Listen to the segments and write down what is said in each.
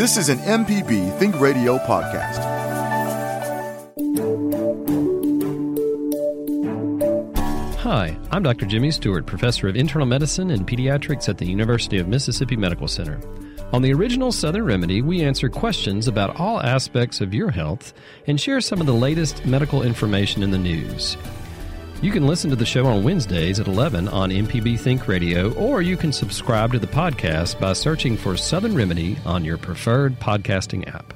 This is an MPB Think Radio podcast. Hi, I'm Dr. Jimmy Stewart, professor of internal medicine and pediatrics at the University of Mississippi Medical Center. On the original Southern Remedy, we answer questions about all aspects of your health and share some of the latest medical information in the news. You can listen to the show on Wednesdays at 11 on MPB Think Radio, or you can subscribe to the podcast by searching for Southern Remedy on your preferred podcasting app.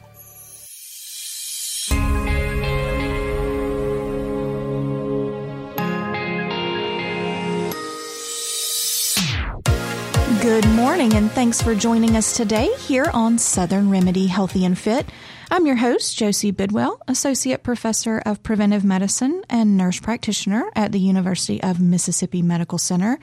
Good morning, and thanks for joining us today here on Southern Remedy Healthy and Fit. I'm your host, Josie Bidwell, Associate Professor of Preventive Medicine and Nurse Practitioner at the University of Mississippi Medical Center.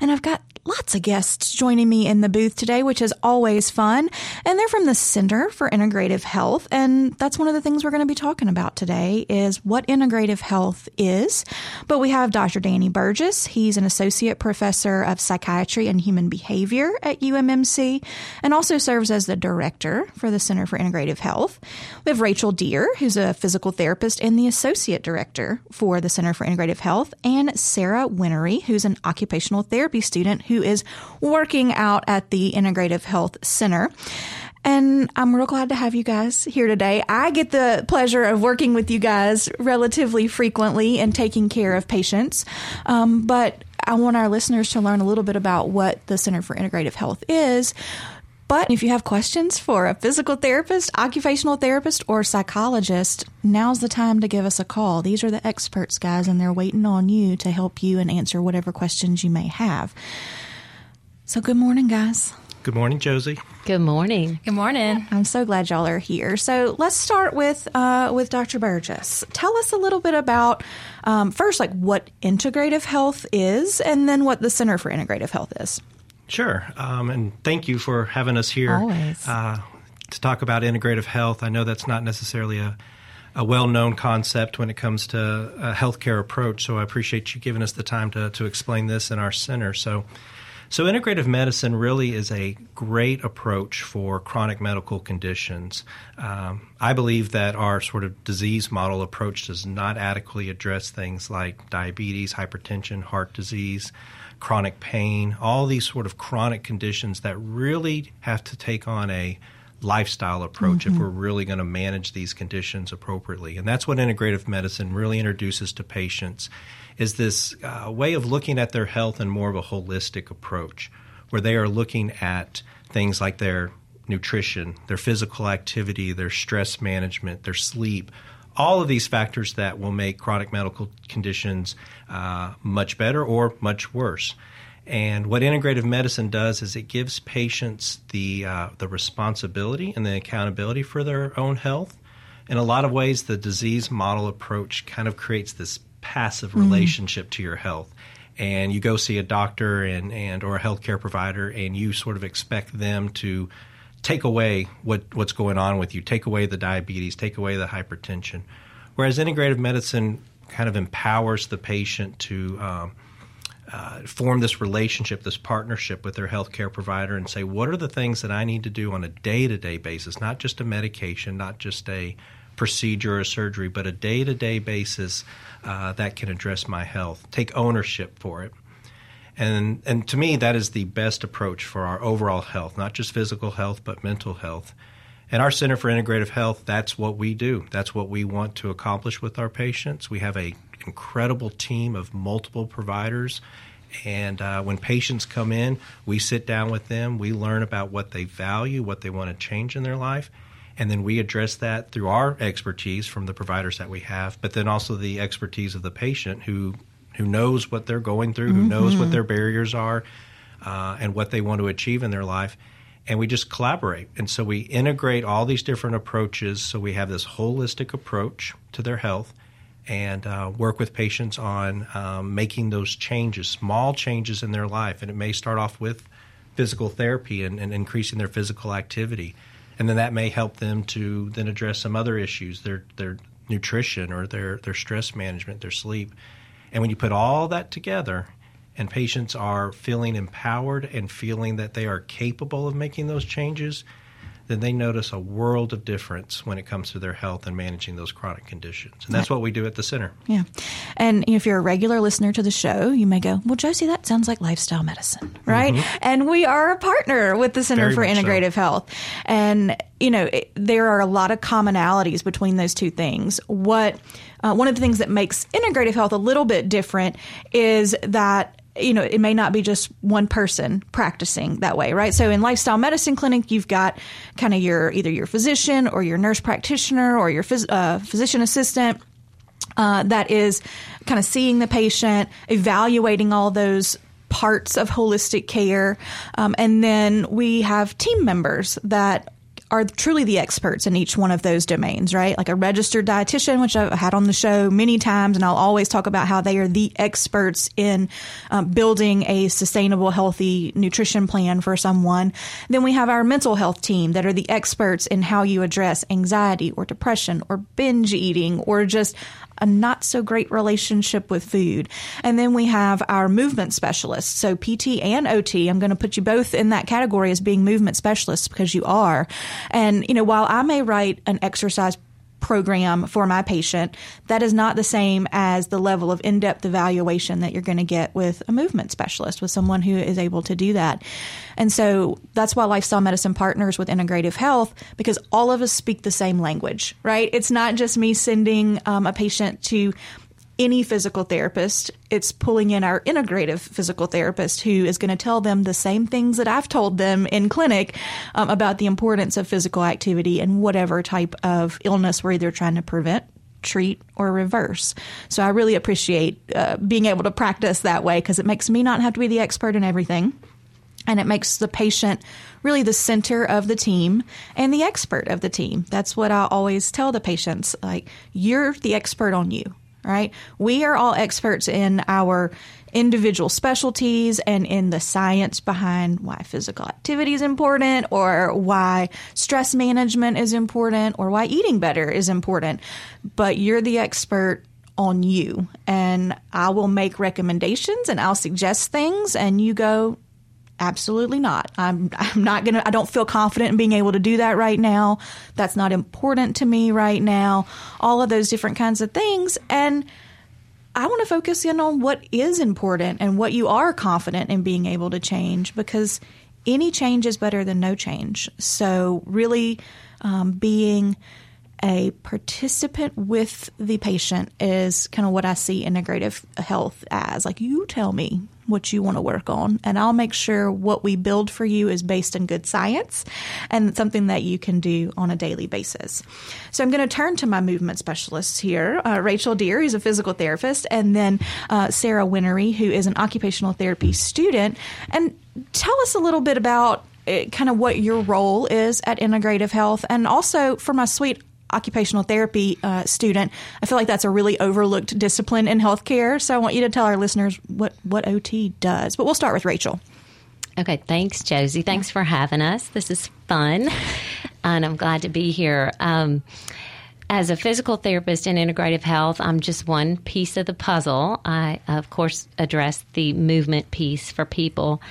And I've got lots of guests joining me in the booth today, which is always fun. And they're from the Center for Integrative Health. And that's one of the things we're going to be talking about today is what integrative health is. But we have Dr. Danny Burgess. He's an associate professor of psychiatry and human behavior at UMMC and also serves as the director for the Center for Integrative Health. We have Rachel Dear, who's a physical therapist and the associate director for the Center for Integrative Health, and Sarah Whinery, who's an occupational therapy student is working out at the Integrative Health Center. And I'm real glad to have you guys here today. I get the pleasure of working with you guys relatively frequently and taking care of patients. Um, but I want our listeners to learn a little bit about what the Center for Integrative Health is. But if you have questions for a physical therapist, occupational therapist, or psychologist, now's the time to give us a call. These are the experts, guys, and they're waiting on you to help you and answer whatever questions you may have. So, good morning, guys. Good morning, Josie. Good morning. Good morning. I'm so glad y'all are here. So let's start with uh, with Dr. Burgess. Tell us a little bit about um, first, like what integrative health is, and then what the Center for Integrative Health is. Sure, um, and thank you for having us here uh, to talk about integrative health. I know that's not necessarily a a well-known concept when it comes to a healthcare approach. So I appreciate you giving us the time to, to explain this in our center. So, so integrative medicine really is a great approach for chronic medical conditions. Um, I believe that our sort of disease model approach does not adequately address things like diabetes, hypertension, heart disease, chronic pain, all these sort of chronic conditions that really have to take on a lifestyle approach mm-hmm. if we're really going to manage these conditions appropriately. And that's what integrative medicine really introduces to patients is this uh, way of looking at their health in more of a holistic approach where they are looking at things like their nutrition, their physical activity, their stress management, their sleep, all of these factors that will make chronic medical conditions uh, much better or much worse. And what integrative medicine does is it gives patients the uh, the responsibility and the accountability for their own health. In a lot of ways, the disease model approach kind of creates this passive mm-hmm. relationship to your health. And you go see a doctor and, and or a healthcare provider, and you sort of expect them to take away what, what's going on with you, take away the diabetes, take away the hypertension. Whereas integrative medicine kind of empowers the patient to um, uh, form this relationship, this partnership with their healthcare provider, and say, what are the things that I need to do on a day to day basis, not just a medication, not just a procedure or surgery, but a day to day basis uh, that can address my health. Take ownership for it. And, and to me, that is the best approach for our overall health, not just physical health, but mental health. And our Center for Integrative Health, that's what we do. That's what we want to accomplish with our patients. We have a incredible team of multiple providers. And uh, when patients come in, we sit down with them, we learn about what they value, what they want to change in their life, and then we address that through our expertise from the providers that we have, but then also the expertise of the patient who who knows what they're going through, who mm-hmm. knows what their barriers are, uh, and what they want to achieve in their life. And we just collaborate. And so we integrate all these different approaches so we have this holistic approach to their health and uh, work with patients on um, making those changes, small changes in their life. And it may start off with physical therapy and, and, increasing their physical activity. And then that may help them to then address some other issues, their, their nutrition or their, their stress management, their sleep. And when you put all that together, and patients are feeling empowered and feeling that they are capable of making those changes, then they notice a world of difference when it comes to their health and managing those chronic conditions. And that's what we do at the center. Yeah. And if you're a regular listener to the show, you may go, well, Josie, that sounds like lifestyle medicine, right? Mm-hmm. And we are a partner with the Center Very for Integrative so. Health. And, you know, it, there are a lot of commonalities between those two things. What uh, one of the things that makes integrative health a little bit different is that you know, it may not be just one person practicing that way, right? So in lifestyle medicine clinic, you've got kind of your either your physician or your nurse practitioner or your phys- uh, physician assistant uh, that is kind of seeing the patient, evaluating all those parts of holistic care, um, and then we have team members that are truly the experts in each one of those domains, right? Like a registered dietitian, which I've had on the show many times, and I'll always talk about how they are the experts in um, building a sustainable, healthy nutrition plan for someone. Then we have our mental health team that are the experts in how you address anxiety or depression or binge eating or just a not so great relationship with food. And then we have our movement specialists. So PT and OT, I'm going to put you both in that category as being movement specialists because you are. And, you know, while I may write an exercise program for my patient, that is not the same as the level of in depth evaluation that you're going to get with a movement specialist, with someone who is able to do that. And so that's why lifestyle medicine partners with integrative health because all of us speak the same language, right? It's not just me sending um, a patient to any physical therapist. It's pulling in our integrative physical therapist who is going to tell them the same things that I've told them in clinic um, about the importance of physical activity and whatever type of illness we're either trying to prevent, treat, or reverse. So I really appreciate uh, being able to practice that way because it makes me not have to be the expert in everything. And it makes the patient really the center of the team and the expert of the team. That's what I always tell the patients. Like, you're the expert on you right? We are all experts in our individual specialties and in the science behind why physical activity is important or why stress management is important or why eating better is important. But you're the expert on you and I will make recommendations and I'll suggest things and you go Absolutely not. I'm I'm not going to I don't feel confident in being able to do that right now. That's not important to me right now. All of those different kinds of things and I want to focus in on what is important and what you are confident in being able to change because any change is better than no change. So, really um, being a participant with the patient is kind of what I see integrative health as. Like, you tell me what you want to work on, and I'll make sure what we build for you is based in good science and something that you can do on a daily basis. So I'm going to turn to my movement specialists here uh, Rachel Dear, who's a physical therapist, and then uh, Sarah Whinery, who is an occupational therapy student. And tell us a little bit about uh, kind of what your role is at Integrative Health, and also for my sweet occupational therapy uh, student, I feel like that's a really overlooked discipline in healthcare. So I want you to tell our listeners what, what OT does. But we'll start with Rachel. Okay, thanks, Josie. Thanks for having us. This is fun, and I'm glad to be here. Um, as a physical therapist in integrative health, I'm just one piece of the puzzle. I, of course, address the movement piece for people,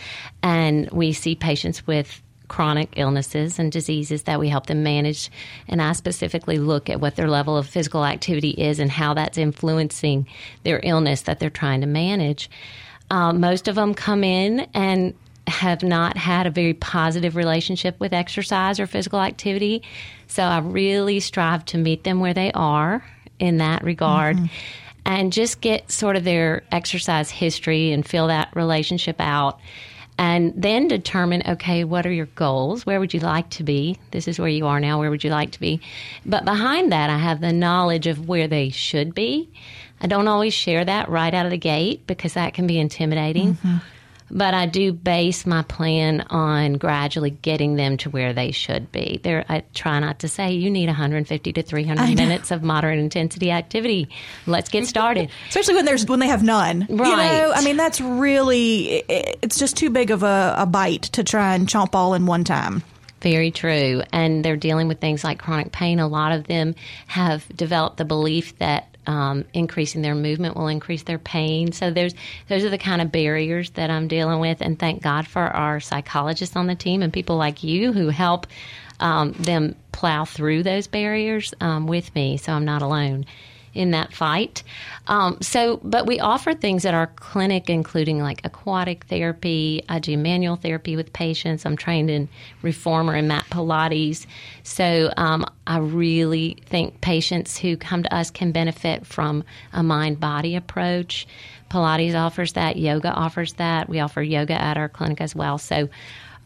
and we see patients with chronic illnesses and diseases that we help them manage. And I specifically look at what their level of physical activity is and how that's influencing their illness that they're trying to manage. Uh, most of them come in and have not had a very positive relationship with exercise or physical activity. So I really strive to meet them where they are in that regard. Mm-hmm. And just get sort of their exercise history and fill that relationship out and then determine okay, what are your goals? Where would you like to be? This is where you are now. Where would you like to be? But behind that, I have the knowledge of where they should be. I don't always share that right out of the gate because that can be intimidating. Mm-hmm but I do base my plan on gradually getting them to where they should be. There, I try not to say you need 150 to 300 minutes of moderate intensity activity. Let's get started. Especially when there's when they have none. Right. You know, I mean that's really it's just too big of a, a bite to try and chomp all in one time. Very true. And they're dealing with things like chronic pain. A lot of them have developed the belief that um, increasing their movement will increase their pain. So there's those are the kind of barriers that I'm dealing with, and thank God for our psychologists on the team and people like you who help um, them plow through those barriers um, with me, so I'm not alone in that fight. Um, so, but we offer things at our clinic, including like aquatic therapy. I do manual therapy with patients. I'm trained in reformer and mat Pilates. So, um, I really think patients who come to us can benefit from a mind body approach. Pilates offers that, yoga offers that. We offer yoga at our clinic as well. So,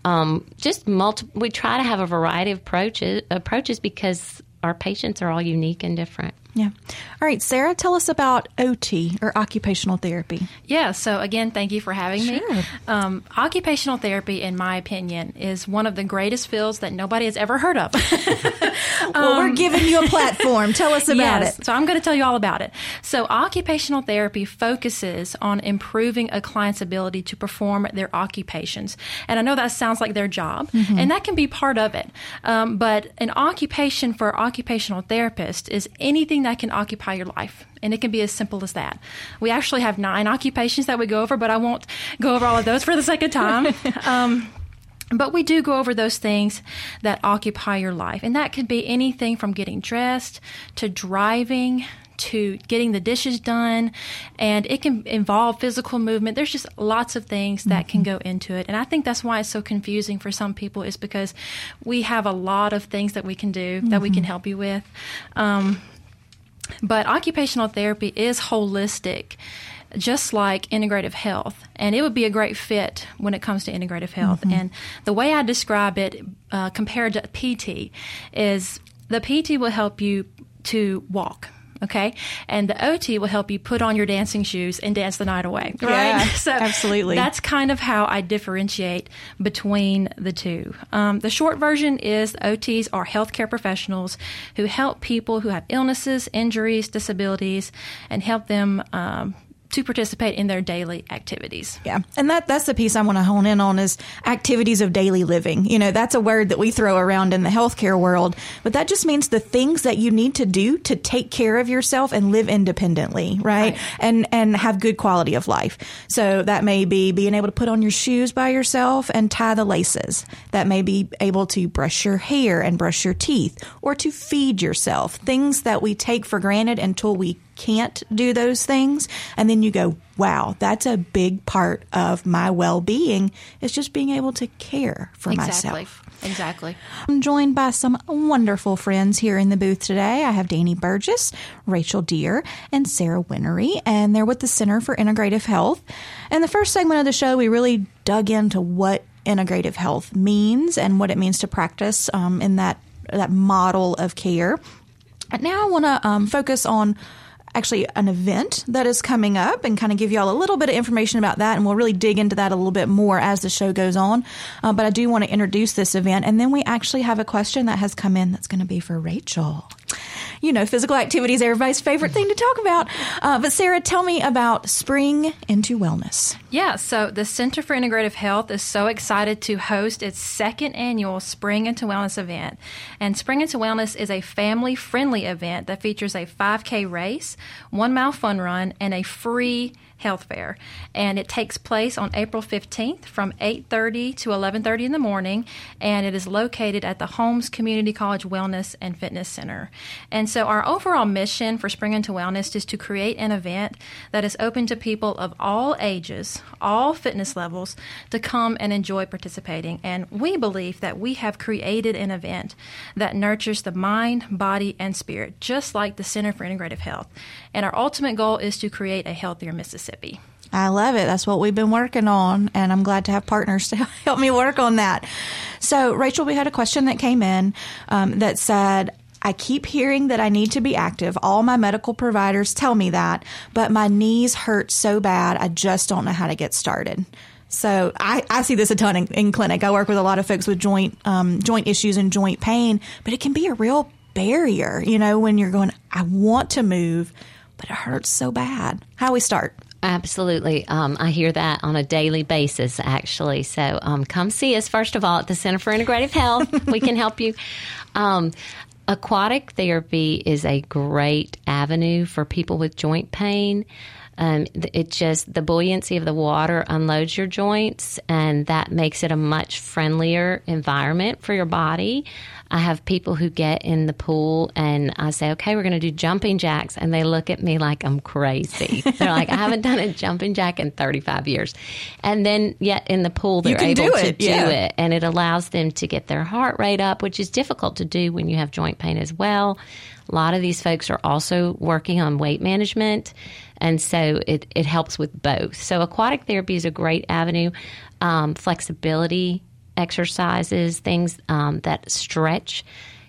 um, just multi- we try to have a variety of approaches approaches because our patients are all unique and different. Yeah. All right, Sarah, tell us about OT or occupational therapy. Yeah, so again, thank you for having sure. me. Um, occupational therapy, in my opinion, is one of the greatest fields that nobody has ever heard of. well, um, we're giving you a platform. tell us about yes, it. So I'm going to tell you all about it. So, occupational therapy focuses on improving a client's ability to perform their occupations. And I know that sounds like their job, mm-hmm. and that can be part of it. Um, but an occupation for occupational therapist is anything that can occupy your life. And it can be as simple as that. We actually have nine occupations that we go over, but I won't go over all of those for the sake of time. Um, but we do go over those things that occupy your life. And that could be anything from getting dressed to driving to getting the dishes done and it can involve physical movement there's just lots of things that mm-hmm. can go into it and i think that's why it's so confusing for some people is because we have a lot of things that we can do mm-hmm. that we can mm-hmm. help you with um, but occupational therapy is holistic, just like integrative health. And it would be a great fit when it comes to integrative health. Mm-hmm. And the way I describe it uh, compared to PT is the PT will help you to walk okay? And the OT will help you put on your dancing shoes and dance the night away, right? Yeah, so absolutely. That's kind of how I differentiate between the two. Um, the short version is OTs are healthcare professionals who help people who have illnesses, injuries, disabilities, and help them um, to participate in their daily activities. Yeah. And that that's the piece I want to hone in on is activities of daily living. You know, that's a word that we throw around in the healthcare world, but that just means the things that you need to do to take care of yourself and live independently, right? right. And and have good quality of life. So that may be being able to put on your shoes by yourself and tie the laces. That may be able to brush your hair and brush your teeth or to feed yourself. Things that we take for granted until we can't do those things. And then you go, wow, that's a big part of my well being is just being able to care for exactly. myself. Exactly. I'm joined by some wonderful friends here in the booth today. I have Danny Burgess, Rachel Dear, and Sarah Whinery, and they're with the Center for Integrative Health. And the first segment of the show, we really dug into what integrative health means and what it means to practice um, in that that model of care. And now I want to um, focus on actually an event that is coming up and kind of give you all a little bit of information about that. And we'll really dig into that a little bit more as the show goes on. Uh, but I do want to introduce this event. And then we actually have a question that has come in that's going to be for Rachel you know, physical activity is everybody's favorite thing to talk about. Uh, but Sarah, tell me about Spring into Wellness. Yeah, so the Center for Integrative Health is so excited to host its second annual Spring into Wellness event. And Spring into Wellness is a family friendly event that features a 5K race, one mile fun run, and a free health fair and it takes place on April 15th from 8:30 to 11:30 in the morning and it is located at the Holmes Community College Wellness and Fitness Center. And so our overall mission for Spring into Wellness is to create an event that is open to people of all ages, all fitness levels to come and enjoy participating. And we believe that we have created an event that nurtures the mind, body and spirit just like the Center for Integrative Health. And our ultimate goal is to create a healthier Mississippi. Mississippi. I love it. That's what we've been working on, and I'm glad to have partners to help me work on that. So, Rachel, we had a question that came in um, that said, I keep hearing that I need to be active. All my medical providers tell me that, but my knees hurt so bad, I just don't know how to get started. So I, I see this a ton in, in clinic. I work with a lot of folks with joint um, joint issues and joint pain, but it can be a real barrier, you know, when you're going, I want to move, but it hurts so bad. How we start? Absolutely. Um, I hear that on a daily basis, actually. So um, come see us, first of all, at the Center for Integrative Health. we can help you. Um, aquatic therapy is a great avenue for people with joint pain. Um, it just the buoyancy of the water unloads your joints, and that makes it a much friendlier environment for your body. I have people who get in the pool and I say, okay, we're going to do jumping jacks. And they look at me like I'm crazy. They're like, I haven't done a jumping jack in 35 years. And then, yet in the pool, they're able do to it, do yeah. it. And it allows them to get their heart rate up, which is difficult to do when you have joint pain as well. A lot of these folks are also working on weight management. And so it, it helps with both. So aquatic therapy is a great avenue. Um, flexibility exercises, things um, that stretch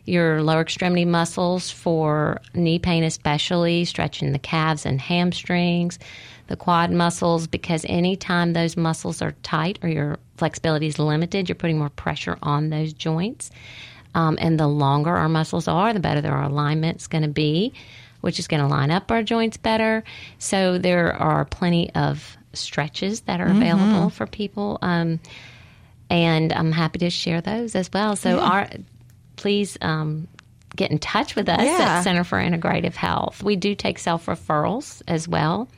your lower extremity muscles for knee pain, especially stretching the calves and hamstrings, the quad muscles, because anytime those muscles are tight or your flexibility is limited, you're putting more pressure on those joints. Um, and the longer our muscles are, the better our alignment's going to be, which is going to line up our joints better. So there are plenty of stretches that are available for people. Um, and I'm happy to share those as well. So, our, please um, get in touch with us Yeah. at Center for Integrative Health. We do take self referrals as well.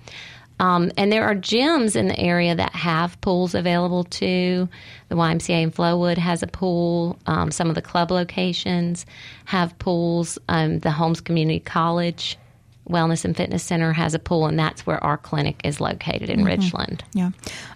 Um, and there are gyms in the area that have pools available too. The YMCA in Flowood has a pool. Um, some of the club locations have pools. Um, the Holmes Community College Wellness and Fitness Center has a pool, and that's where our clinic is located in Richland. Yeah.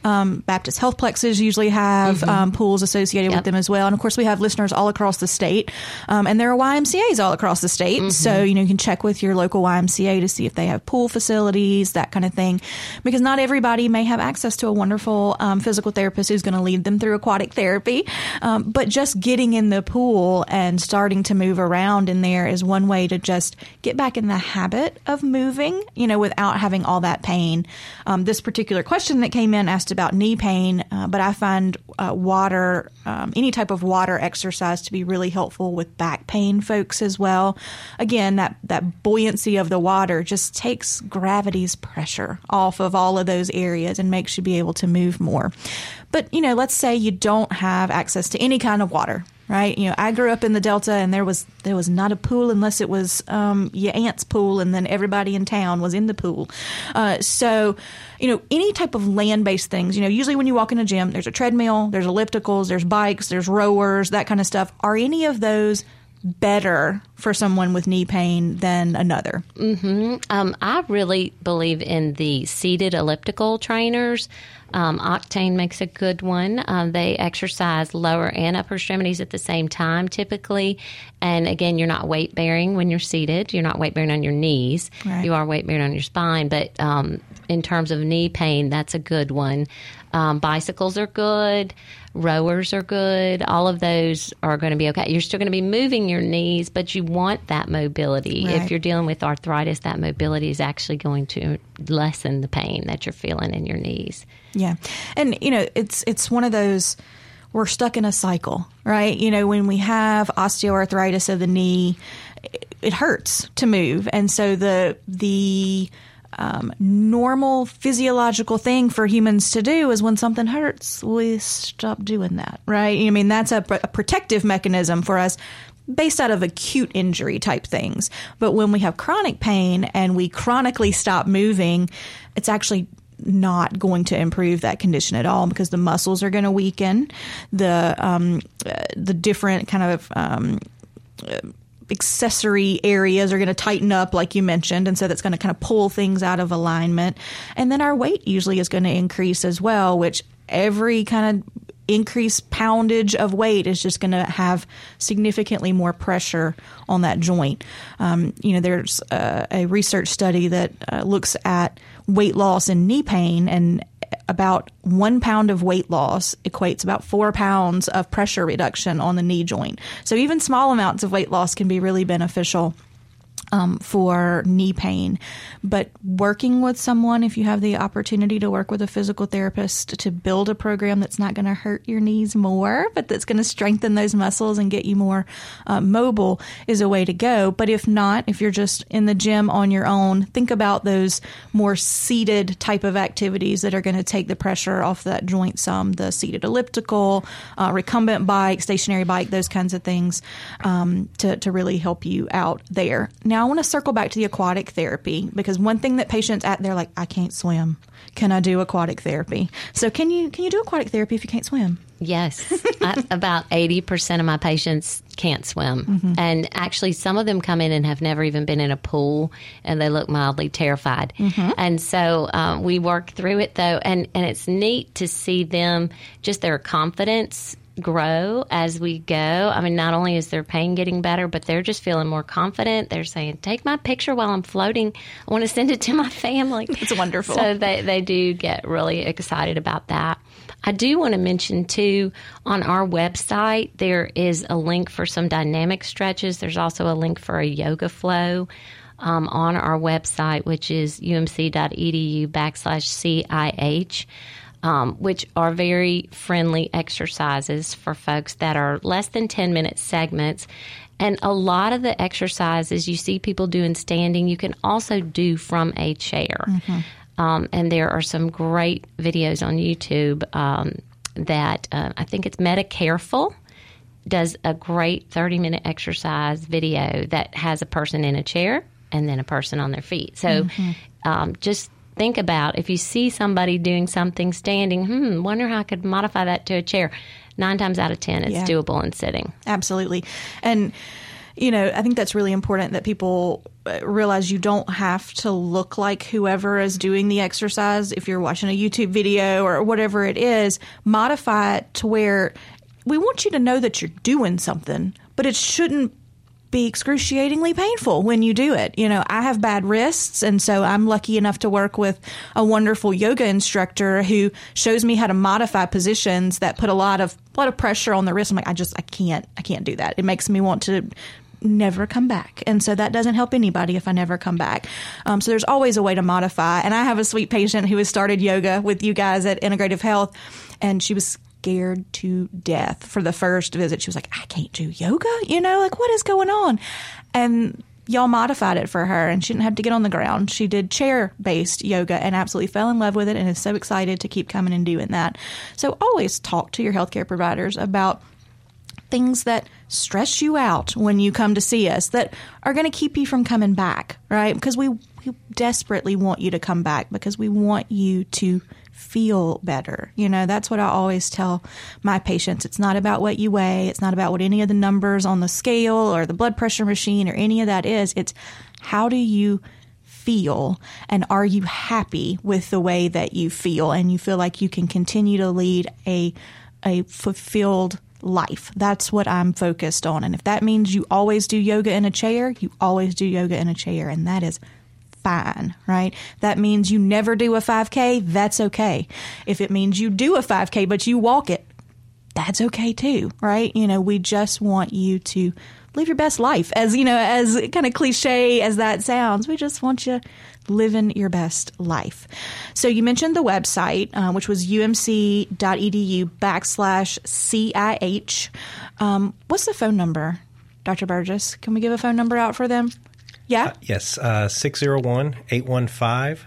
Um, Baptist health plexes usually have um, pools associated with them as well. And of course, we have listeners all across the state. Um, and there are YMCAs all across the state. So, you know, you can check with your local YMCA to see if they have pool facilities, that kind of thing. Because not everybody may have access to a wonderful um, physical therapist who's going to lead them through aquatic therapy. Um, but just getting in the pool and starting to move around in there is one way to just get back in the habit of moving, you know, without having all that pain. Um, this particular question that came in asked about knee pain, uh, but I find uh, water, um, any type of water exercise to be really helpful with back pain folks as well. Again, that, that buoyancy of the water just takes gravity's pressure off of all of those areas and makes you be able to move more. But, you know, let's say you don't have access to any kind of water right? You know, I grew up in the Delta, and there was there was not a pool unless it was um, your aunt's pool, and then everybody in town was in the pool. Uh, so, you know, any type of land based things. You know, usually when you walk in a gym, there's a treadmill, there's ellipticals, there's bikes, there's rowers, that kind of stuff. Are any of those better for someone with knee pain than another? Um, I really believe in the seated elliptical trainers. Um, Octane makes a good one. Um, they exercise lower and upper extremities at the same time, typically. And again, you're not weight bearing when you're seated. You're not weight bearing on your knees. Right. You are weight bearing on your spine. But um, in terms of knee pain, that's a good one. Um, bicycles are good. Rowers are good. All of those are going to be okay. You're still going to be moving your knees, but you want that mobility. Right. If you're dealing with arthritis, that mobility is actually going to lessen the pain that you're feeling in your knees. Yeah, and you know, it's it's one of those we're stuck in a cycle, right? You know, when we have osteoarthritis of the knee, it, it hurts to move, and so the the um, normal physiological thing for humans to do is when something hurts, we stop doing that, right? I mean, that's a, a protective mechanism for us based out of acute injury type things. But when we have chronic pain and we chronically stop moving, it's actually not going to improve that condition at all because the muscles are going to weaken, the um, uh, the different kind of um, accessory areas are going to tighten up, like you mentioned, and so that's going to kind of pull things out of alignment. And then our weight usually is going to increase as well, which every kind of increased poundage of weight is just going to have significantly more pressure on that joint. Um, you know, there's uh, a research study that uh, looks at weight loss and knee pain and about one pound of weight loss equates about four pounds of pressure reduction on the knee joint. So even small amounts of weight loss can be really beneficial um, for knee pain. But working with someone, if you have the opportunity to work with a physical therapist to build a program that's not going to hurt your knees more, but that's going to strengthen those muscles and get you more uh, mobile, is a way to go. But if not, if you're just in the gym on your own, think about those more seated type of activities that are going to take the pressure off that joint some. The seated elliptical, uh, recumbent bike, stationary bike, those kinds of things um, to, to really help you out there. Now, Now I want to circle back to the aquatic therapy because one thing that patients at they're like, I can't swim. Can I do aquatic therapy? So can you can you do aquatic therapy if you can't swim? Yes, I, about eighty percent of my patients can't swim, mm-hmm. and actually, some of them come in and have never even been in a pool, and they look mildly terrified. Mm-hmm. And so um, we work through it though, and and it's neat to see them just their confidence grow as we go. I mean, not only is their pain getting better, but they're just feeling more confident. They're saying, "Take my picture while I'm floating. I want to send it to my family." It's wonderful. So they they do get really excited about that. I do want to mention too on our website there is a link for some dynamic stretches. There's also a link for a yoga flow. Um, on our website, which is umc.edu backslash CIH um, which are very friendly exercises for folks that are less than 10 minute segments. And a lot of the exercises you see people doing standing, you can also do from a chair. Mm-hmm. Um, and there are some great videos on YouTube um, that uh, I think it's Medicareful does a great 30 minute exercise video that has a person in a chair and then a person on their feet. So mm-hmm. um, just think about if you see somebody doing something standing, hmm, wonder how I could modify that to a chair. Nine times out of ten, it's yeah. doable in sitting. Absolutely. And, you know, I think that's really important that people uh, realize you don't have to look like whoever is doing the exercise. If you're watching a YouTube video or whatever it is, modify it to where we want you to know that you're doing something, but it shouldn't be excruciatingly painful when you do it. You know, I have bad wrists, and so I'm lucky enough to work with a wonderful yoga instructor who shows me how to modify positions that put a lot of a lot of pressure on the wrist. I'm like, I just I can't I can't do that. It makes me want to never come back. And so that doesn't help anybody if I never come back. Um, so there's always a way to modify. And I have a sweet patient who has started yoga with you guys at Integrative Health, and she was scared to death for the first visit. She was like, I can't do yoga, you know, like what is going on? And y'all modified it for her and she didn't have to get on the ground. She did chair based yoga and absolutely fell in love with it and is so excited to keep coming and doing that. So always talk to your healthcare providers about things that stress you out when you come to see us that are going to keep you from coming back, right? Because we, we desperately want you to come back because we want you to feel better. You know, that's what I always tell my patients. It's not about what you weigh, it's not about what any of the numbers on the scale or the blood pressure machine or any of that is. It's how do you feel and are you happy with the way that you feel and you feel like you can continue to lead a a fulfilled life. That's what I'm focused on. And if that means you always do yoga in a chair, you always do yoga in a chair and that is fine, right? That means you never do a 5K, that's okay. If it means you do a 5K but you walk it, that's okay too, right? You know, we just want you to live your best life. As you know, as kind of cliche as that sounds, we just want you living your best life. So you mentioned the website, uh, which was umc.edu backslash CIH. Um, what's the phone number, Dr. Burgess? Can we give a phone number out for them? Yeah. Uh, yes, uh, 601 815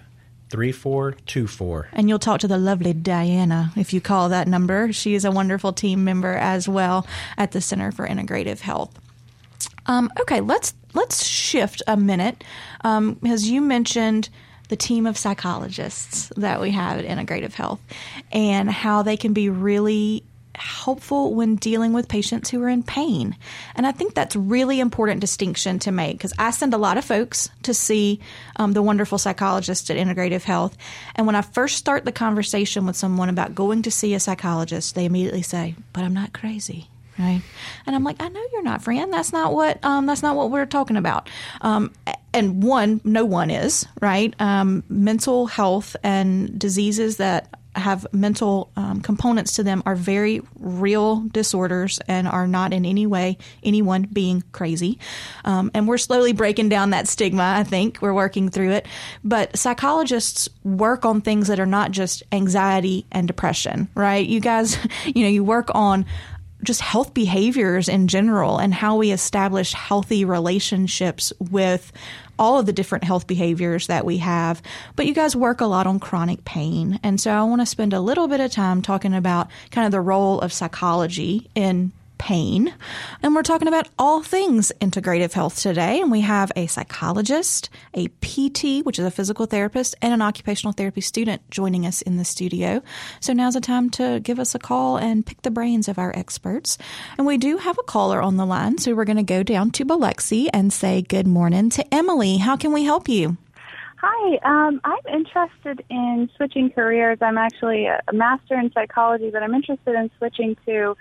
3424. And you'll talk to the lovely Diana if you call that number. She is a wonderful team member as well at the Center for Integrative Health. Um, okay, let's let's shift a minute um, because you mentioned the team of psychologists that we have at Integrative Health and how they can be really helpful when dealing with patients who are in pain. And I think that's really important distinction to make because I send a lot of folks to see um, the wonderful psychologist at Integrative Health. And when I first start the conversation with someone about going to see a psychologist, they immediately say, "But I'm not crazy." Right, and I'm like, I know you're not, friend. That's not what um, that's not what we're talking about. Um, and one, no one is right. Um, mental health and diseases that have mental um, components to them are very real disorders and are not in any way anyone being crazy. Um, and we're slowly breaking down that stigma, I think. We're working through it. But psychologists work on things that are not just anxiety and depression, right? You guys, you know, you work on just health behaviors in general and how we establish healthy relationships with all of the different health behaviors that we have. But you guys work a lot on chronic pain. And so I want to spend a little bit of time talking about kind of the role of psychology in pain. And we're talking about all things integrative health today. And we have a psychologist, a PT, which is a physical therapist, and an occupational therapy student joining us in the studio. So now's the time to give us a call and pick the brains of our experts. And we do have a caller on the line. So we're going to go down to Biloxi and say good morning to Emily. How can we help you? Hi, um, I'm interested in switching careers. I'm actually a master in psychology, but I'm interested in switching to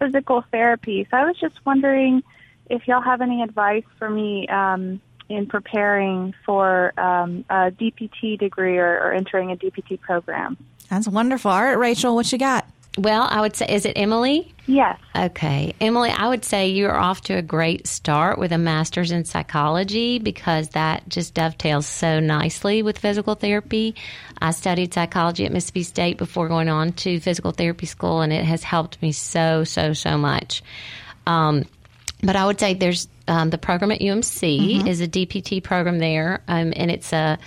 physical therapy. So I was just wondering if y'all have any advice for me um, in preparing for um, a DPT degree or, or entering a DPT program. That's wonderful. All right, Rachel, what you got? Well, I would say, is it Emily? Yes. Okay. Emily, I would say you're off to a great start with a master's in psychology because that just dovetails so nicely with physical therapy. I studied psychology at Mississippi State before going on to physical therapy school, and it has helped me so, so, so much. Um, but I would say there's um, the program at UMC mm-hmm. is a DPT program there, um, and it's a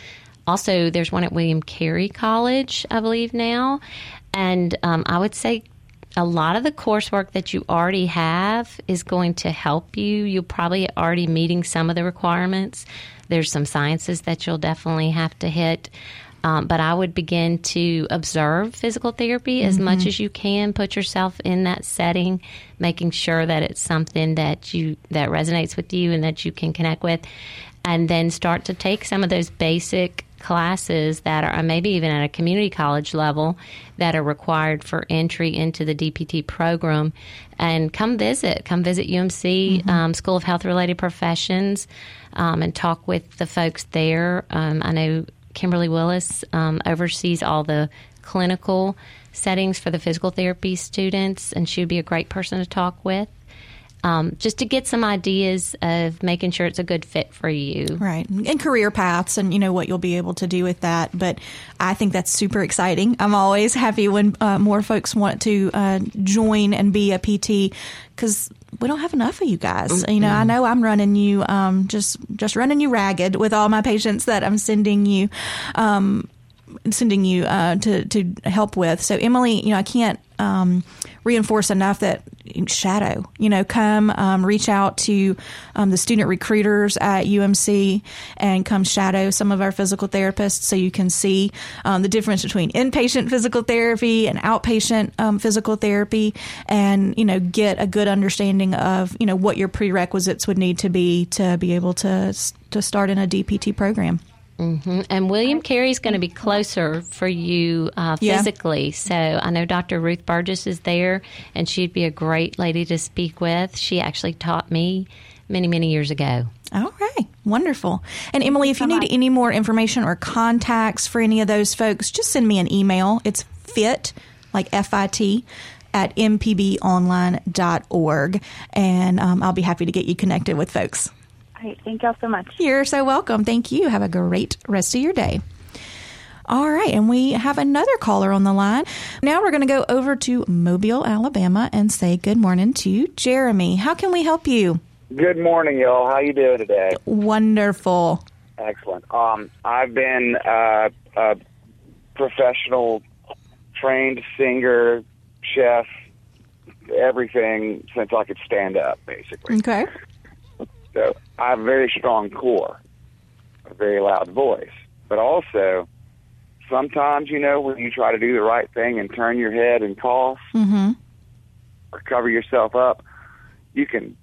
also there's one at William Carey College, I believe now, and um, I would say a lot of the coursework that you already have is going to help you. You're probably already meeting some of the requirements. There's some sciences that you'll definitely have to hit. Um, but I would begin to observe physical therapy mm-hmm. as much as you can. Put yourself in that setting, making sure that it's something that you that resonates with you and that you can connect with, and then start to take some of those basic classes that are maybe even at a community college level that are required for entry into the DPT program. And come visit, come visit UMC mm-hmm. um, School of Health Related Professions um, and talk with the folks there. Um, I know Kimberly Willis um, oversees all the clinical settings for the physical therapy students, and she would be a great person to talk with um, just to get some ideas of making sure it's a good fit for you. Right. And career paths and, you know, what you'll be able to do with that. But I think that's super exciting. I'm always happy when uh, more folks want to uh, join and be a PT because we don't have enough of you guys. You know, I know I'm running you, um, just, just running you ragged with all my patients that I'm sending you. Um, sending you uh, to to help with. So Emily, you know, I can't um, reinforce enough that shadow. You know, come um, reach out to um, the student recruiters at UMC and come shadow some of our physical therapists so you can see um, the difference between inpatient physical therapy and outpatient um, physical therapy, and you know, get a good understanding of you know what your prerequisites would need to be to be able to to start in a DPT program. Mm-hmm. And William Carey's going to be closer for you uh, physically. Yeah. So I know Dr. Ruth Burgess is there, and she'd be a great lady to speak with. She actually taught me many, many years ago. All right, wonderful. And Emily, if you need any more information or contacts for any of those folks, just send me an email. It's fit, like F I T, at mpbonline.org, and um, I'll be happy to get you connected with folks. Great. Thank y'all so much. You're so welcome. Thank you. Have a great rest of your day. All right, and we have another caller on the line. Now we're going to go over to Mobile, Alabama, and say good morning to Jeremy. How can we help you? Good morning, y'all. How you doing today? Wonderful. Excellent. Um, I've been uh, a professional, trained singer, chef, everything since I could stand up, basically. Okay. So I have a very strong core, a very loud voice, but also sometimes, you know, when you try to do the right thing and turn your head and cough mm-hmm. or cover yourself up, you can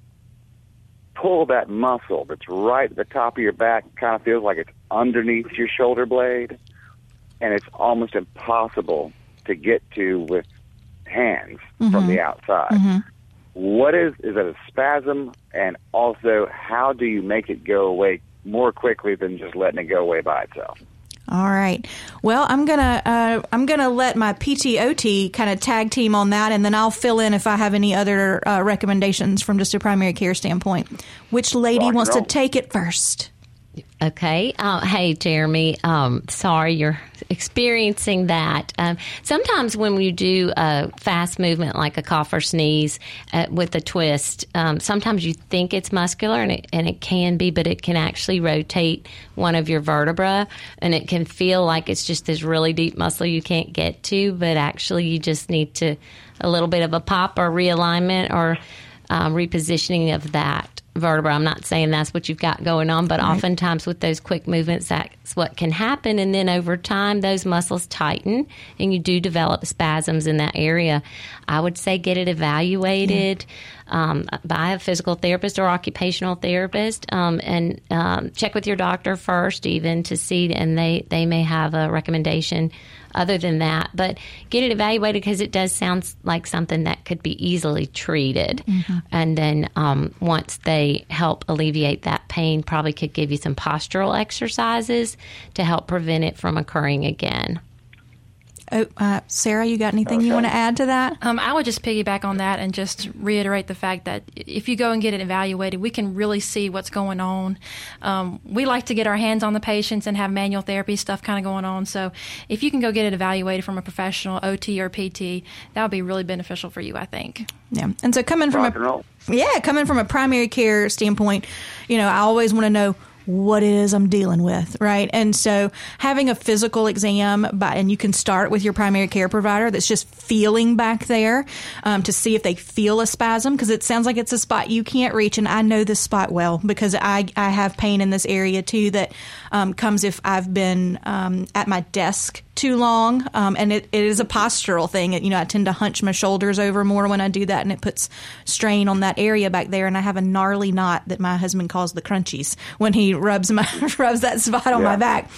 pull that muscle that's right at the top of your back. Kind of feels like it's underneath your shoulder blade, and it's almost impossible to get to with hands mm-hmm. from the outside. Mm-hmm. What is is it a spasm? And also, how do you make it go away more quickly than just letting it go away by itself? All right. Well, I'm gonna uh, I'm gonna let my PTOT kind of tag team on that, and then I'll fill in if I have any other uh, recommendations from just a primary care standpoint. Which lady Rock wants to take it first? Okay. Uh, hey, Jeremy. Um, sorry you're experiencing that. Um, sometimes when you do a fast movement like a cough or sneeze uh, with a twist, um, sometimes you think it's muscular and it, and it can be, but it can actually rotate one of your vertebra and it can feel like it's just this really deep muscle you can't get to, but actually you just need to a little bit of a pop or realignment or um, repositioning of that vertebra. I'm not saying that's what you've got going on, but right. oftentimes with those quick movements, that's what can happen. And then over time, those muscles tighten and you do develop spasms in that area. I would say get it evaluated. Yeah. Um, by a physical therapist or occupational therapist, um, and um, check with your doctor first, even to see, and they they may have a recommendation other than that. But get it evaluated because it does sound like something that could be easily treated. Mm-hmm. And then um, once they help alleviate that pain, probably could give you some postural exercises to help prevent it from occurring again. Oh, uh, Sarah, you got anything okay. you want to add to that? Um, I would just piggyback on that and just reiterate the fact that if you go and get it evaluated, we can really see what's going on. Um, we like to get our hands on the patients and have manual therapy stuff kind of going on. So if you can go get it evaluated from a professional OT or PT, that would be really beneficial for you, I think. Yeah, and so coming from a yeah, coming from a primary care standpoint, you know, I always want to know what it is I'm dealing with, right? And so having a physical exam, by, and you can start with your primary care provider that's just feeling back there um, to see if they feel a spasm because it sounds like it's a spot you can't reach. And I know this spot well because I, I have pain in this area too that um, comes if I've been um, at my desk too long. Um, and it, it is a postural thing. you know, I tend to hunch my shoulders over more when I do that, and it puts strain on that area back there. And I have a gnarly knot that my husband calls the crunchies when he rubs my rubs that spot on yeah. my back.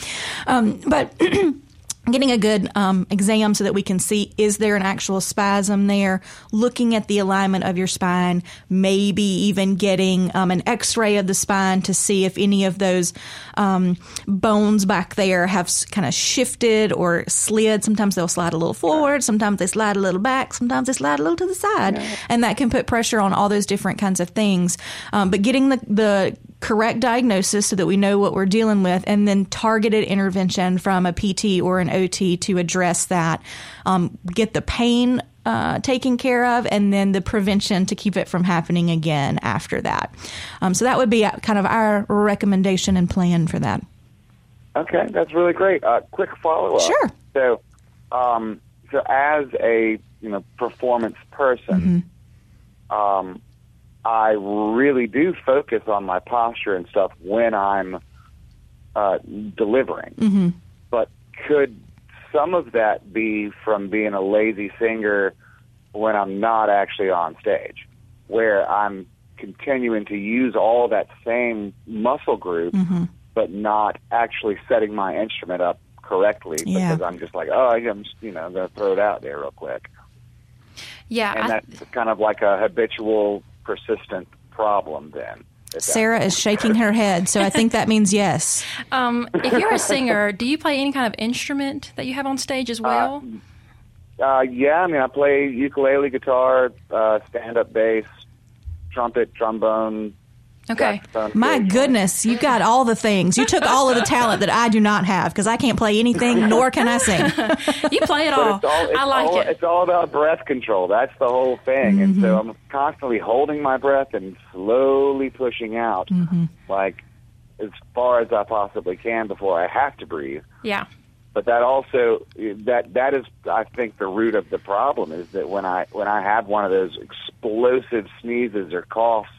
Um, but getting a good um, exam so that we can see is there an actual spasm there? Looking at the alignment of your spine maybe even getting um, an x-ray of the spine to see if any of those um, bones back there have kind of shifted or slid. Sometimes they'll slide a little forward sometimes they slide a little back sometimes they slide a little to the side. Yeah. and that can put pressure on all those different kinds of things. Um, but getting the, the correct diagnosis so that we know what we're dealing with, and then targeted intervention from a PT or an OT to address that. Um, get the pain uh, taken care of, and then the prevention to keep it from happening again after that. Um, so that would be kind of our recommendation and plan for that. Okay, that's really great. Uh, quick follow up. Sure. So, um, so as a you know performance person, mm-hmm. um, I really do focus on my posture and stuff when I'm uh, delivering. Mm-hmm. But could some of that be from being a lazy singer when I'm not actually on stage, where I'm continuing to use all that same muscle group, mm-hmm. but not actually setting my instrument up correctly yeah. because I'm just like, oh, I'm just, you know, going to throw it out there real quick. Yeah, and I, that's kind of like a habitual persistent problem then. Sarah is shaking her head, so I think that means yes. Um, if you're a singer, do you play any kind of instrument that you have on stage as well? Uh, uh, yeah, I mean, I play ukulele, guitar, uh, stand-up bass, trumpet, trombone, Okay. My goodness, you got all the things. You took all of the talent that I do not have because I can't play anything, nor can I sing. you play it all. It's all it's I like all, it. It's all about breath control. That's the whole thing. Mm-hmm. And so mm-hmm. I'm constantly holding my breath and slowly pushing out, mm-hmm. like as far as I possibly can before I have to breathe. Yeah. But that also that that is I think the root of the problem is that when I when I have one of those explosive sneezes or coughs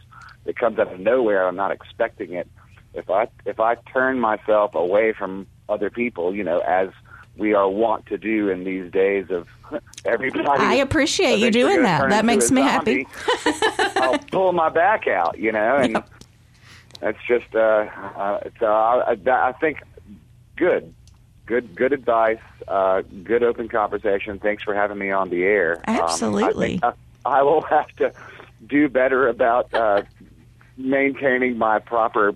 it comes out of nowhere. I'm not expecting it. If I if I turn myself away from other people, you know, as we are wont to do in these days of everybody. I appreciate you doing that. That makes me zombie, happy. I'll pull my back out, you know, and yep. that's just uh, uh, it's, uh, I, I think good, good, good advice. Uh, good open conversation. Thanks for having me on the air. Absolutely. Um, I, I, I will have to do better about uh, maintaining my proper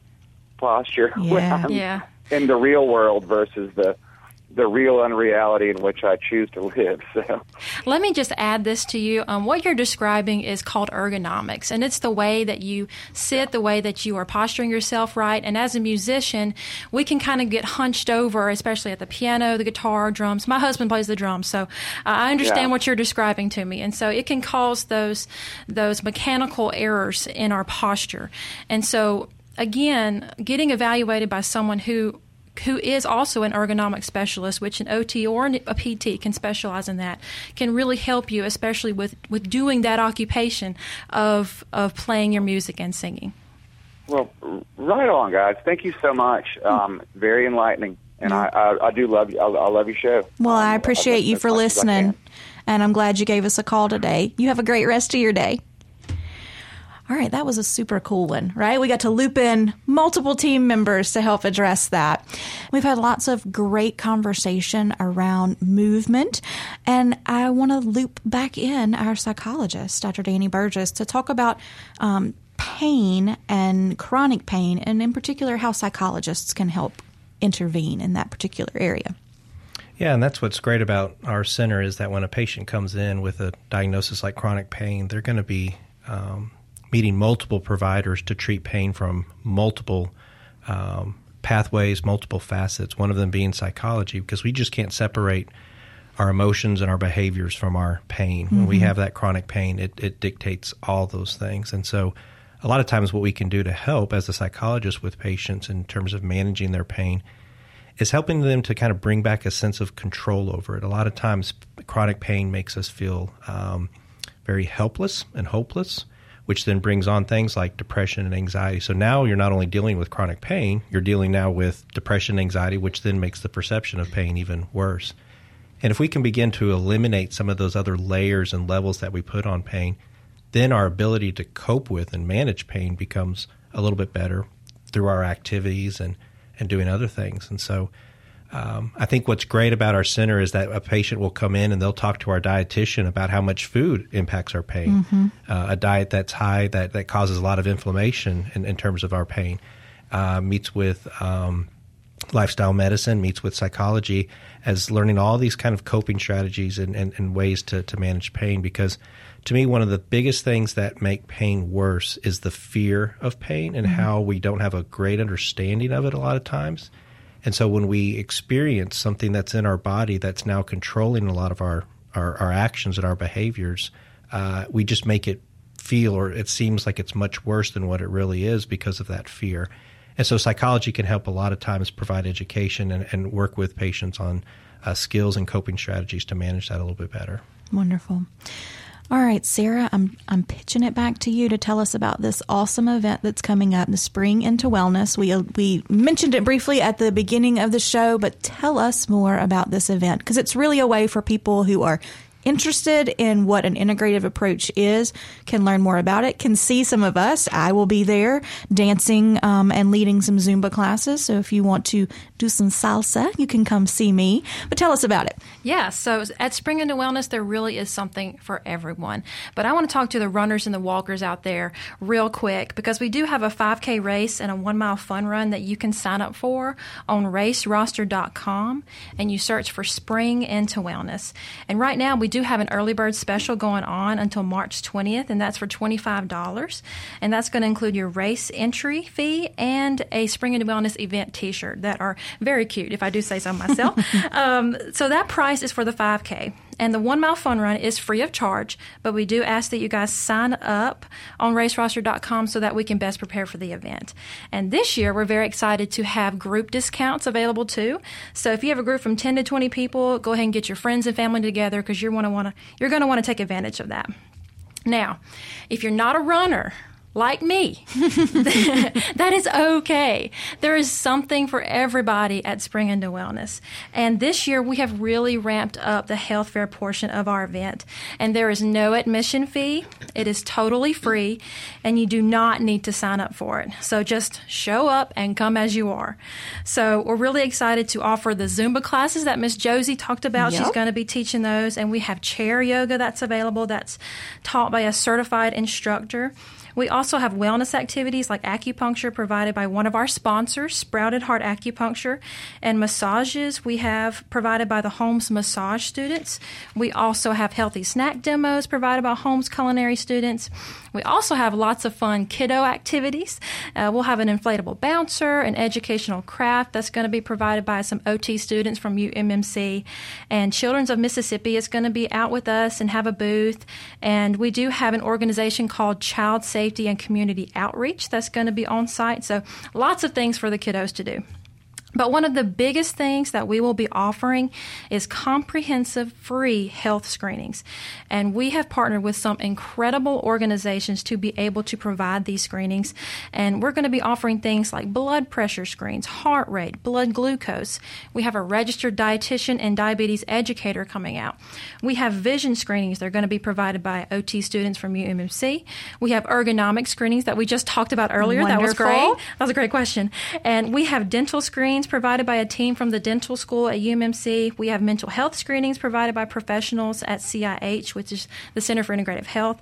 posture yeah. when I'm yeah. in the real world versus the the real unreality in which I choose to live. So, let me just add this to you. Um, what you're describing is called ergonomics, and it's the way that you sit, the way that you are posturing yourself right. And as a musician, we can kind of get hunched over, especially at the piano, the guitar, drums. My husband plays the drums, so uh, I understand yeah. what you're describing to me, and so it can cause those those mechanical errors in our posture. And so, again, getting evaluated by someone who who is also an ergonomic specialist, which an OT or a PT can specialize in that, can really help you, especially with, with doing that occupation of, of playing your music and singing. Well, right on, guys. Thank you so much. Um, very enlightening, and I, I, I, do love you. I, I, love your show. Well, um, I appreciate you for listening, and I'm glad you gave us a call today. You have a great rest of your day. All right, that was a super cool one, right? We got to loop in multiple team members to help address that. We've had lots of great conversation around movement, and I want to loop back in our psychologist, Dr. Danny Burgess, to talk about um, pain and chronic pain, and in particular, how psychologists can help intervene in that particular area. Yeah, and that's what's great about our center is that when a patient comes in with a diagnosis like chronic pain, they're going to be um, meeting multiple providers to treat pain from multiple um, pathways, multiple facets, one of them being psychology, because we just can't separate our emotions and our behaviors from our pain. Mm-hmm. When we mm-hmm. have that chronic pain, it, it dictates all those things. And so, a lot of times, what we can do to help as a psychologist with patients in terms of managing their pain is helping them to kind of bring back a sense of control over it. A lot of times, chronic pain makes us feel um, very helpless and hopeless which then brings on things like depression and anxiety. So now you're not only dealing with chronic pain, you're dealing now with depression and anxiety, which then makes the perception of pain even worse. And if we can begin to eliminate some of those other layers and levels that we put on pain, then our ability to cope with and manage pain becomes a little bit better through our activities and, and doing other things. And so um, I think what's great about our center is that a patient will come in and they'll talk to our dietitian about how much food impacts our pain. Mm-hmm. Uh, a diet that's high that, that causes a lot of inflammation in, in terms of our pain uh, meets with um, lifestyle medicine, meets with psychology as learning all these kind of coping strategies and, and, and ways to, to manage pain. Because to me, one of the biggest things that make pain worse is the fear of pain and mm-hmm. how we don't have a great understanding of it a lot of times and so when we experience something that's in our body that's now controlling a lot of our, our, our actions and our behaviors, uh, we just make it feel or it seems like it's much worse than what it really is because of that fear. And so psychology can help a lot of times provide education and, and work with patients on uh, skills and coping strategies to manage that a little bit better. Wonderful. All right, Sarah, I'm I'm pitching it back to you to tell us about this awesome event that's coming up, the Spring into Wellness. We uh, we mentioned it briefly at the beginning of the show, but tell us more about this event because it's really a way for people who are interested in what an integrative approach is can learn more about it, can see some of us. I will be there dancing um, and leading some Zumba classes. So if you want to do some salsa, you can come see me. But tell us about it. Yeah, so at Spring into Wellness, there really is something for everyone. But I want to talk to the runners and the walkers out there real quick because we do have a 5K race and a one mile fun run that you can sign up for on raceroster.com and you search for Spring into Wellness. And right now, we do have an early bird special going on until March 20th, and that's for $25. And that's going to include your race entry fee and a Spring into Wellness event t shirt that are very cute, if I do say so myself. um, so that price is for the 5K. And the one mile fun run is free of charge, but we do ask that you guys sign up on raceroster.com so that we can best prepare for the event. And this year, we're very excited to have group discounts available too. So if you have a group from 10 to 20 people, go ahead and get your friends and family together because you're going to want to you're going to want to take advantage of that. Now, if you're not a runner, like me. that is okay. There is something for everybody at Spring into Wellness. And this year we have really ramped up the health fair portion of our event. And there is no admission fee. It is totally free and you do not need to sign up for it. So just show up and come as you are. So we're really excited to offer the Zumba classes that Miss Josie talked about. Yep. She's going to be teaching those and we have chair yoga that's available that's taught by a certified instructor. We also have wellness activities like acupuncture provided by one of our sponsors, Sprouted Heart Acupuncture, and massages we have provided by the Holmes Massage students. We also have healthy snack demos provided by Holmes Culinary students. We also have lots of fun kiddo activities. Uh, we'll have an inflatable bouncer, an educational craft that's going to be provided by some OT students from UMMC. And Children's of Mississippi is going to be out with us and have a booth. And we do have an organization called Child Safety and Community Outreach that's going to be on site. So lots of things for the kiddos to do. But one of the biggest things that we will be offering is comprehensive free health screenings. And we have partnered with some incredible organizations to be able to provide these screenings. And we're going to be offering things like blood pressure screens, heart rate, blood glucose. We have a registered dietitian and diabetes educator coming out. We have vision screenings. They're going to be provided by OT students from UMMC. We have ergonomic screenings that we just talked about earlier. Wonderful. That was great. That was a great question. And we have dental screens provided by a team from the dental school at UMMC. We have mental health screenings provided by professionals at CIH, which is the Center for Integrative Health.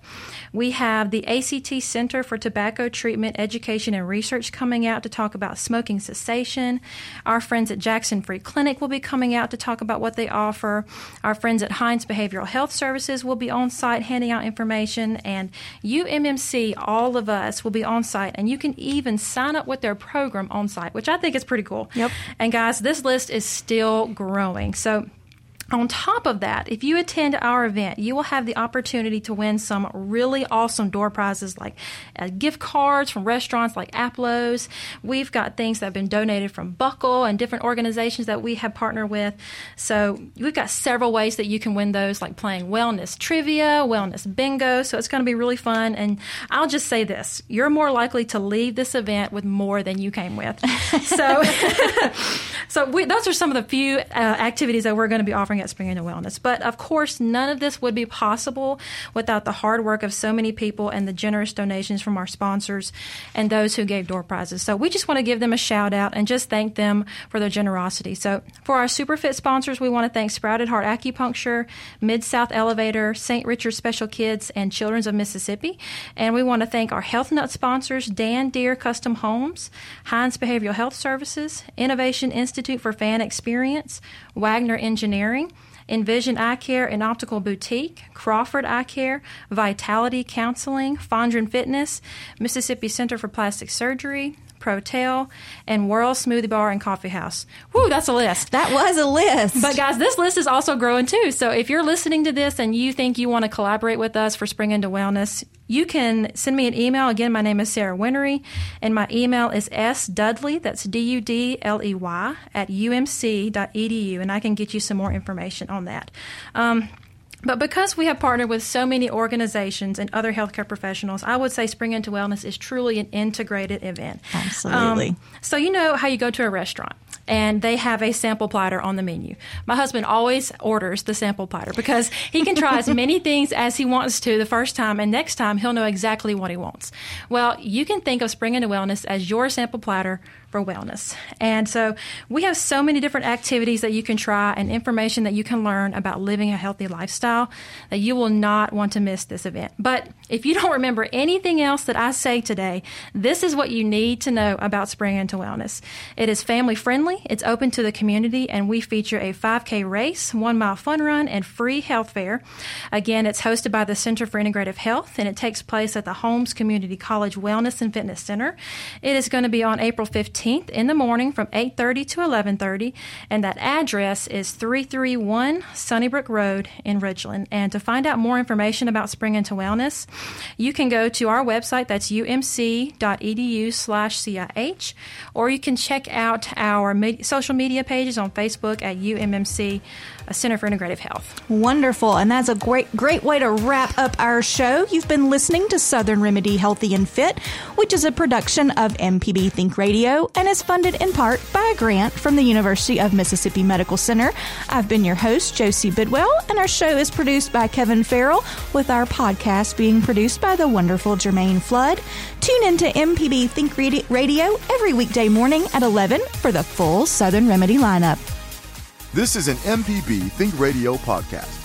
We have the ACT Center for Tobacco Treatment Education and Research coming out to talk about smoking cessation. Our friends at Jackson Free Clinic will be coming out to talk about what they offer. Our friends at Hinds Behavioral Health Services will be on site handing out information. And UMMC, all of us, will be on site. And you can even sign up with their program on site, which I think is pretty cool. Yep. And guys, this list is still growing. So on top of that, if you attend our event, you will have the opportunity to win some really awesome door prizes like uh, gift cards from restaurants like Aplos. We've got things that have been donated from Buckle and different organizations that we have partnered with. So we've got several ways that you can win those, like playing wellness trivia, wellness bingo. So it's going to be really fun. And I'll just say this you're more likely to leave this event with more than you came with. so, so we, those are some of the few uh, activities that we're going to be offering at Spring into Wellness. But of course, none of this would be possible without the hard work of so many people and the generous donations from our sponsors and those who gave door prizes. So we just want to give them a shout out and just thank them for their generosity. So for our SuperFit sponsors, we want to thank Sprouted Heart Acupuncture, Mid South Elevator, St. Richard Special Kids, and Children's of Mississippi. And we want to thank our Health Nut sponsors, Dan Deere Custom Homes, Hinds Behavioral Health Services, Innovation Institute for Fan Experience, Wagner Engineering, Envision Eye Care and Optical Boutique, Crawford Eye Care, Vitality Counseling, Fondren Fitness, Mississippi Center for Plastic Surgery, Protel, and World Smoothie Bar and Coffee House. Woo, that's a list. That was a list. But guys, this list is also growing too. So if you're listening to this and you think you want to collaborate with us for Spring into Wellness, you can send me an email. Again, my name is Sarah Whinery, and my email is sdudley, that's D-U-D-L-E-Y, at umc.edu, and I can get you some more information on that. Um, but because we have partnered with so many organizations and other healthcare professionals, I would say Spring into Wellness is truly an integrated event. Absolutely. Um, so, you know how you go to a restaurant and they have a sample platter on the menu. My husband always orders the sample platter because he can try as many things as he wants to the first time, and next time he'll know exactly what he wants. Well, you can think of Spring into Wellness as your sample platter for wellness. And so we have so many different activities that you can try and information that you can learn about living a healthy lifestyle that you will not want to miss this event. But if you don't remember anything else that I say today, this is what you need to know about Spring into Wellness. It is family friendly, it's open to the community, and we feature a 5K race, one mile fun run, and free health fair. Again, it's hosted by the Center for Integrative Health, and it takes place at the Holmes Community College Wellness and Fitness Center. It is going to be on April 15th 18th in the morning from 8:30 to 11:30, and that address is 331 Sunnybrook Road in Ridgeland. And to find out more information about Spring into Wellness, you can go to our website. That's umc.edu/cih, or you can check out our social media pages on Facebook at UMMC a uh, Center for Integrative Health. Wonderful. And that's a great, great way to wrap up our show. You've been listening to Southern Remedy Healthy and Fit, which is a production of MPB Think Radio and is funded in part by a grant from the University of Mississippi Medical Center. I've been your host, Josie Bidwell, and our show is produced by Kevin Farrell, with our podcast being produced by the wonderful Jermaine Flood. Tune into MPB Think Radio every weekday morning at 11 for the full Southern Remedy lineup. This is an MPB Think Radio podcast.